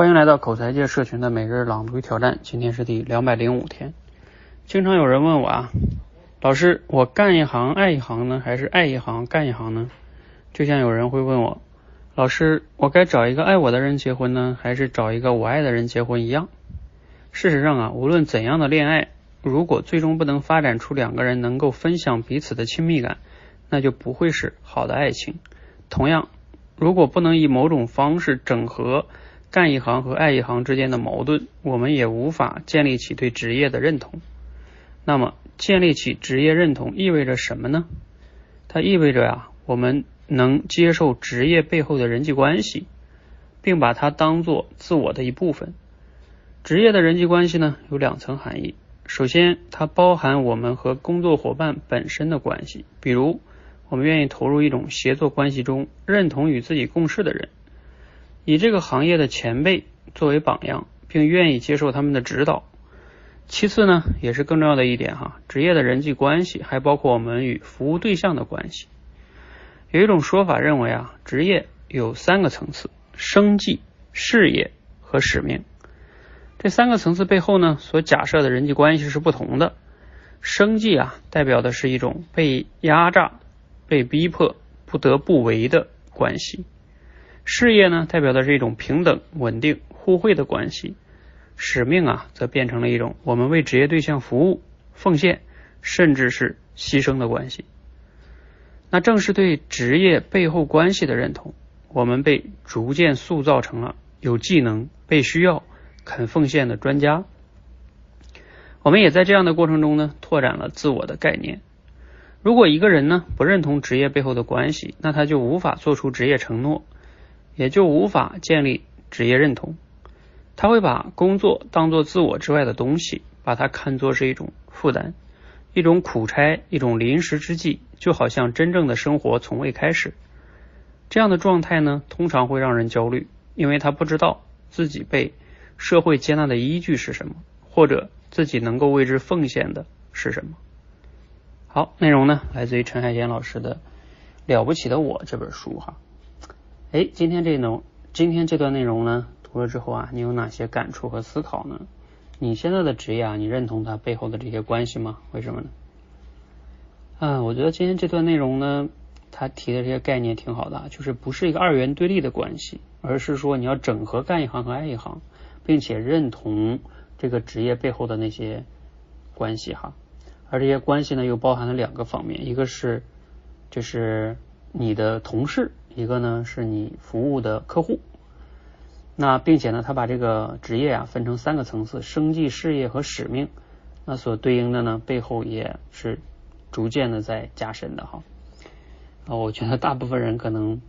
欢迎来到口才界社群的每日朗读与挑战，今天是第两百零五天。经常有人问我啊，老师，我干一行爱一行呢，还是爱一行干一行呢？就像有人会问我，老师，我该找一个爱我的人结婚呢，还是找一个我爱的人结婚一样？事实上啊，无论怎样的恋爱，如果最终不能发展出两个人能够分享彼此的亲密感，那就不会是好的爱情。同样，如果不能以某种方式整合干一行和爱一行之间的矛盾，我们也无法建立起对职业的认同。那么，建立起职业认同意味着什么呢？它意味着呀，我们能接受职业背后的人际关系，并把它当做自我的一部分。职业的人际关系呢，有两层含义。首先，它包含我们和工作伙伴本身的关系，比如我们愿意投入一种协作关系中，认同与自己共事的人。以这个行业的前辈作为榜样，并愿意接受他们的指导。其次呢，也是更重要的一点哈，职业的人际关系还包括我们与服务对象的关系。有一种说法认为啊，职业有三个层次：生计、事业和使命。这三个层次背后呢，所假设的人际关系是不同的。生计啊，代表的是一种被压榨、被逼迫、不得不为的关系。事业呢，代表的是一种平等、稳定、互惠的关系；使命啊，则变成了一种我们为职业对象服务、奉献，甚至是牺牲的关系。那正是对职业背后关系的认同，我们被逐渐塑造成了有技能、被需要、肯奉献的专家。我们也在这样的过程中呢，拓展了自我的概念。如果一个人呢不认同职业背后的关系，那他就无法做出职业承诺。也就无法建立职业认同。他会把工作当做自我之外的东西，把它看作是一种负担、一种苦差、一种临时之计，就好像真正的生活从未开始。这样的状态呢，通常会让人焦虑，因为他不知道自己被社会接纳的依据是什么，或者自己能够为之奉献的是什么。好，内容呢，来自于陈海贤老师的《了不起的我》这本书哈。哎，今天这种今天这段内容呢，读了之后啊，你有哪些感触和思考呢？你现在的职业啊，你认同它背后的这些关系吗？为什么呢？啊，我觉得今天这段内容呢，他提的这些概念挺好的，就是不是一个二元对立的关系，而是说你要整合干一行和爱一行，并且认同这个职业背后的那些关系哈。而这些关系呢，又包含了两个方面，一个是就是你的同事。一个呢是你服务的客户，那并且呢，他把这个职业啊分成三个层次：生计、事业和使命。那所对应的呢，背后也是逐渐的在加深的哈。啊，我觉得大部分人可能，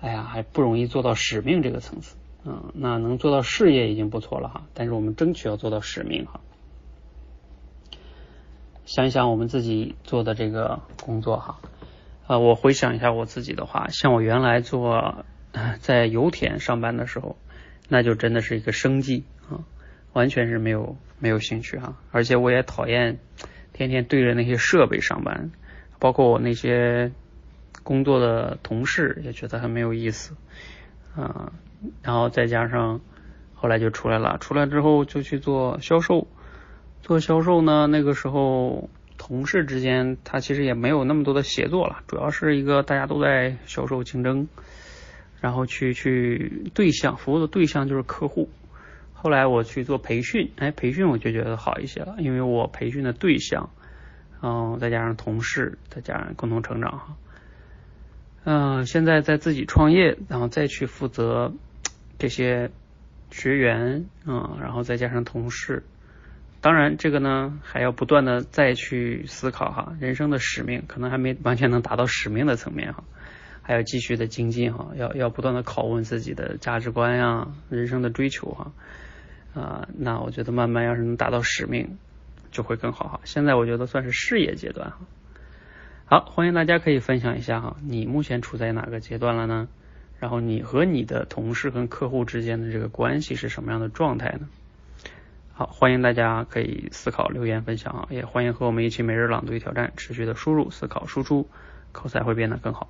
哎呀，还不容易做到使命这个层次。嗯，那能做到事业已经不错了哈，但是我们争取要做到使命哈。想一想我们自己做的这个工作哈。啊，我回想一下我自己的话，像我原来做在油田上班的时候，那就真的是一个生计啊，完全是没有没有兴趣哈，而且我也讨厌天天对着那些设备上班，包括我那些工作的同事也觉得很没有意思啊，然后再加上后来就出来了，出来之后就去做销售，做销售呢，那个时候。同事之间，他其实也没有那么多的协作了，主要是一个大家都在销售竞争，然后去去对象服务的对象就是客户。后来我去做培训，哎，培训我就觉得好一些了，因为我培训的对象，嗯，再加上同事，再加上共同成长哈。嗯，现在在自己创业，然后再去负责这些学员，嗯，然后再加上同事。当然，这个呢还要不断的再去思考哈，人生的使命可能还没完全能达到使命的层面哈，还要继续的精进哈，要要不断的拷问自己的价值观呀，人生的追求哈，啊，那我觉得慢慢要是能达到使命，就会更好哈。现在我觉得算是事业阶段哈。好，欢迎大家可以分享一下哈，你目前处在哪个阶段了呢？然后你和你的同事跟客户之间的这个关系是什么样的状态呢？好，欢迎大家可以思考留言分享啊，也欢迎和我们一起每日朗读与挑战，持续的输入、思考、输出，口才会变得更好。